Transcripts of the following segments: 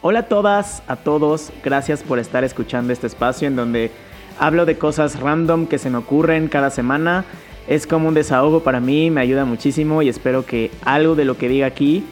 Hola a todas, a todos, gracias por estar escuchando este espacio en donde hablo de cosas random que se me ocurren cada semana. Es como un desahogo para mí, me ayuda muchísimo y espero que algo de lo que diga aquí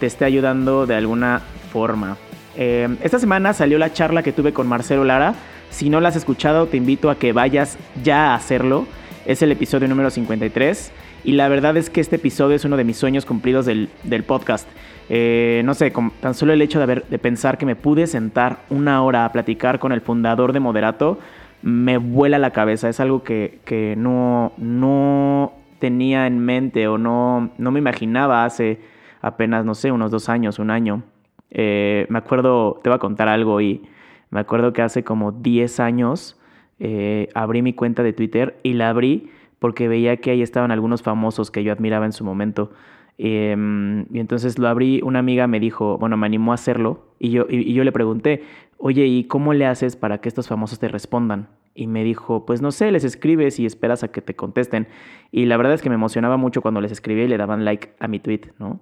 te esté ayudando de alguna forma. Eh, esta semana salió la charla que tuve con Marcelo Lara. Si no la has escuchado, te invito a que vayas ya a hacerlo. Es el episodio número 53 y la verdad es que este episodio es uno de mis sueños cumplidos del, podcast. Eh, no sé, tan solo el hecho de, haber, de pensar que me pude sentar una hora a platicar con el fundador de Moderato me vuela la cabeza. Es algo que, no, no tenía en mente o no, no me imaginaba hace apenas, no sé, unos dos años, un año. Eh, me acuerdo, te voy a contar algo y me acuerdo que hace como 10 años eh, abrí mi cuenta de Twitter y la abrí porque veía que ahí estaban algunos famosos que yo admiraba en su momento. Em, y entonces lo abrí, una amiga me dijo, bueno, me animó a hacerlo y yo, y, yo le pregunté, oye, ¿y cómo le haces para que estos famosos te respondan? Y me dijo, pues no sé, les escribes y esperas a que te contesten. Y la verdad es que me emocionaba mucho cuando les escribía y le daban like a mi tweet, ¿no?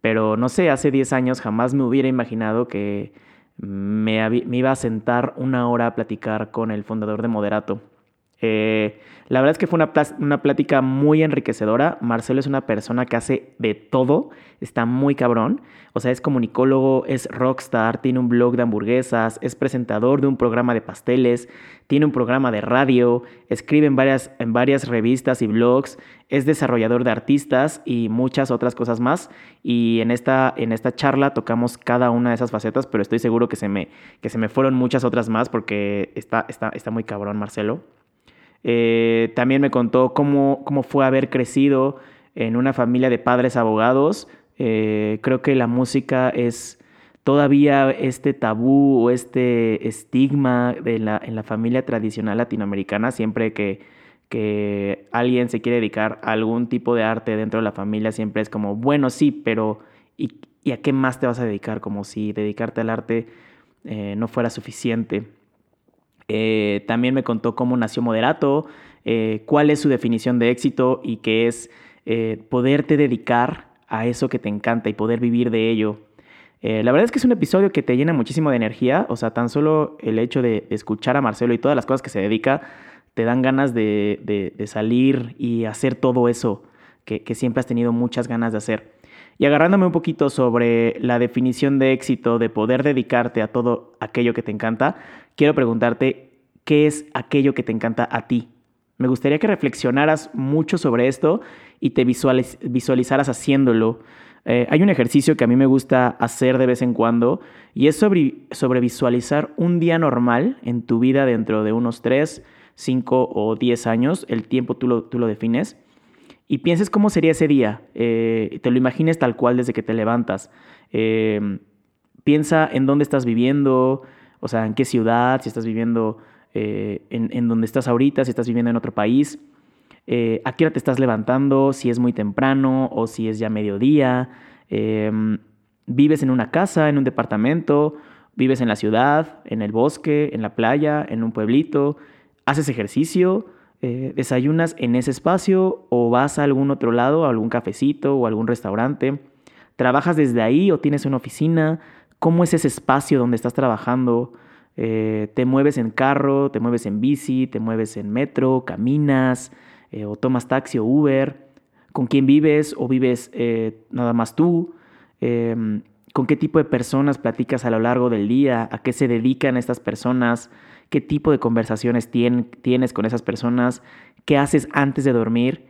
Pero no sé, hace 10 años jamás me hubiera imaginado que me, me iba a sentar una hora a platicar con el fundador de Moderato. Eh, la verdad es que fue una, una, plática muy enriquecedora. Marcelo es una persona que hace de todo, está muy cabrón. O sea, es comunicólogo, es rockstar, tiene un blog de hamburguesas, es presentador de un programa de pasteles, tiene un programa de radio, escribe en varias, en varias revistas y blogs, es desarrollador de artistas y muchas otras cosas más. Y en esta, en esta charla tocamos cada una de esas facetas, pero estoy seguro que se me, que se me fueron muchas otras más porque está, está, está muy cabrón Marcelo. Eh, también me contó cómo, cómo fue haber crecido en una familia de padres abogados. Eh, creo que la música es todavía este tabú o este estigma la, en la familia tradicional latinoamericana, siempre que, que alguien se quiere dedicar a algún tipo de arte dentro de la familia, siempre es como, bueno, sí, pero ¿y, a qué más te vas a dedicar? Como si dedicarte al arte eh, no fuera suficiente. Eh, también me contó cómo nació Moderato, eh, cuál es su definición de éxito y qué es eh, poderte dedicar a eso que te encanta y poder vivir de ello. la verdad es que es un episodio que te llena muchísimo de energía, o sea, tan solo el hecho de escuchar a Marcelo y todas las cosas que se dedica, te dan ganas de, salir y hacer todo eso que, que siempre has tenido muchas ganas de hacer. Y agarrándome un poquito sobre la definición de éxito, de poder dedicarte a todo aquello que te encanta, quiero preguntarte, ¿qué es aquello que te encanta a ti? Me gustaría que reflexionaras mucho sobre esto y te visualizaras haciéndolo. Eh, hay un ejercicio que a mí me gusta hacer de vez en cuando y es sobre, visualizar un día normal en tu vida dentro de unos 3, 5 o 10 años, el tiempo tú lo, tú defines, y pienses cómo sería ese día, eh, te lo imagines tal cual desde que te levantas. Eh, piensa en dónde estás viviendo, o sea, en qué ciudad, si estás viviendo eh, en, en, donde estás ahorita, si estás viviendo en otro país, eh, a qué hora te estás levantando, si es muy temprano o si es ya mediodía, em, vives en una casa, en un departamento, vives en la ciudad, en el bosque, en la playa, en un pueblito, haces ejercicio, eh, desayunas en ese espacio o vas a algún otro lado, a algún cafecito o algún restaurante, trabajas desde ahí o tienes una oficina, cómo es ese espacio donde estás trabajando. Eh, te mueves en carro, te mueves en bici, te mueves en metro, caminas eh, o tomas taxi o Uber, con quién vives o vives eh, nada más tú, em, con qué tipo de personas platicas a lo largo del día, a qué se dedican estas personas, qué tipo de conversaciones tienes con esas personas, qué haces antes de dormir.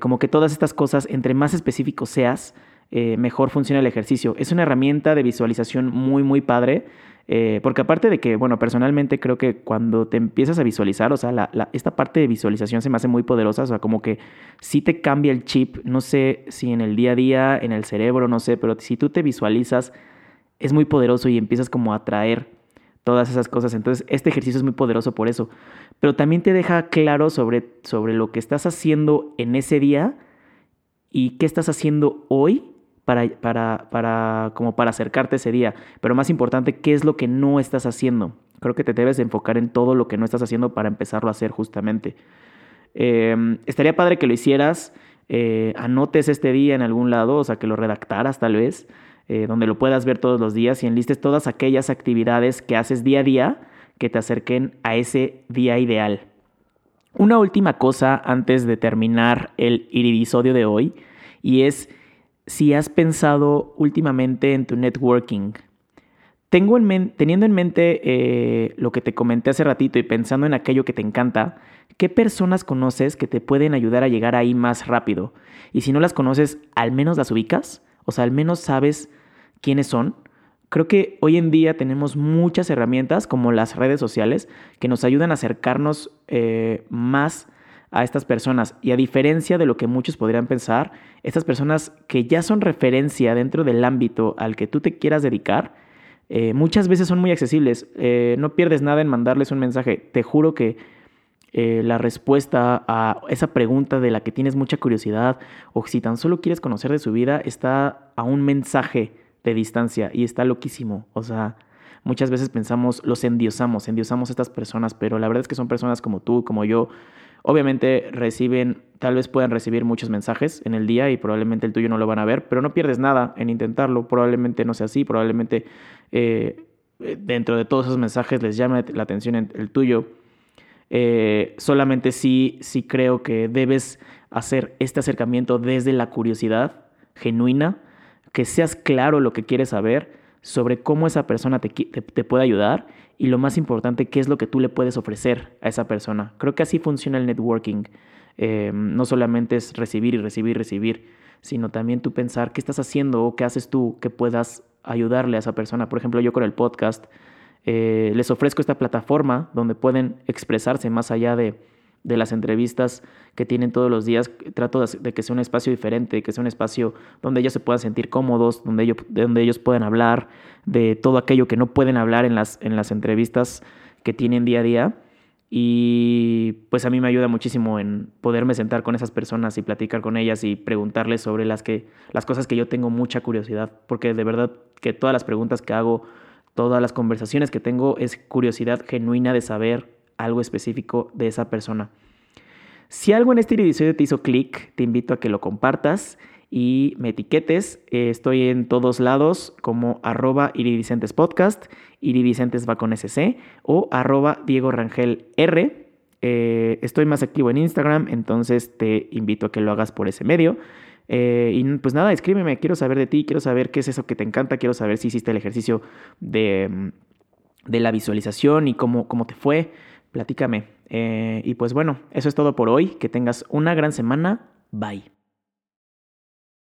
como que todas estas cosas, entre más específico seas, eh, mejor funciona el ejercicio. Es una herramienta de visualización muy, muy padre. Eh, porque aparte de que, bueno, personalmente creo que cuando te empiezas a visualizar, o sea, esta parte de visualización se me hace muy poderosa, o sea, como que si te cambia el chip, no sé si en el día a día, en el cerebro, no sé, pero si tú te visualizas, es muy poderoso y empiezas como a atraer todas esas cosas. Entonces, este ejercicio es muy poderoso por eso. Pero también te deja claro sobre, sobre lo que estás haciendo en ese día y qué estás haciendo hoy para, para, para, como para acercarte ese día. Pero más importante, ¿qué es lo que no estás haciendo? Creo que te debes enfocar en todo lo que no estás haciendo para empezarlo a hacer justamente. Em, estaría padre que lo hicieras, eh, anotes este día en algún lado, o sea, que lo redactaras tal vez. eh, donde lo puedas ver todos los días y enlistes todas aquellas actividades que haces día a día que te acerquen a ese día ideal. Una última cosa antes de terminar el iridisodio de hoy y es si has pensado últimamente en tu networking. Tengo en teniendo en mente eh, lo que te comenté hace ratito y pensando en aquello que te encanta, ¿qué personas conoces que te pueden ayudar a llegar ahí más rápido? Y si no las conoces, al menos las ubicas, o sea, al menos sabes quiénes son. Creo que hoy en día tenemos muchas herramientas como las redes sociales que nos ayudan a acercarnos eh, más a estas personas. Y a diferencia de lo que muchos podrían pensar, estas personas que ya son referencia dentro del ámbito al que tú te quieras dedicar, eh, muchas veces son muy accesibles. Eh, no pierdes nada en mandarles un mensaje. Te juro que la respuesta a esa pregunta de la que tienes mucha curiosidad o si tan solo quieres conocer de su vida está a un mensaje de distancia y está loquísimo. O sea, muchas veces pensamos, los endiosamos, endiosamos a estas personas, pero la verdad es que son personas como tú, como yo. Obviamente reciben, tal vez puedan recibir muchos mensajes en el día y probablemente el tuyo no lo van a ver, pero no pierdes nada en intentarlo. Probablemente no sea así, probablemente eh, dentro de todos esos mensajes les llame la atención el tuyo. Eh, solamente sí, sí creo que debes hacer este acercamiento desde la curiosidad genuina que seas claro lo que quieres saber sobre cómo esa persona te, puede ayudar y lo más importante, qué es lo que tú le puedes ofrecer a esa persona. Creo que así funciona el networking. Eh, no solamente es recibir y recibir y recibir, sino también tú pensar qué estás haciendo o qué haces tú que puedas ayudarle a esa persona. Por ejemplo, yo con el podcast eh, les ofrezco esta plataforma donde pueden expresarse más allá de de las entrevistas que tienen todos los días, trato de que sea un espacio diferente, que sea un espacio donde ellos se puedan sentir cómodos, donde ellos, donde ellos puedan hablar de todo aquello que no pueden hablar en las, en las entrevistas que tienen día a día. Y pues a mí me ayuda muchísimo en poderme sentar con esas personas y platicar con ellas y preguntarles sobre las, que, las cosas que yo tengo mucha curiosidad, porque de verdad que todas las preguntas que hago, todas las conversaciones que tengo es curiosidad genuina de saber algo específico de esa persona. Si algo en este episodio te hizo clic, te invito a que lo compartas y me etiquetes. Eh, estoy en todos lados como arroba iridicentes va con SC o arroba Diego Rangel R. Eh, estoy más activo en Instagram, entonces te invito a que lo hagas por ese medio. Eh, y pues nada, escríbeme, quiero saber de ti, quiero saber qué es eso que te encanta, quiero saber si hiciste el ejercicio de, de la visualización y cómo, cómo te fue platícame. Eh, y pues bueno, eso es todo por hoy. Que tengas una gran semana. Bye.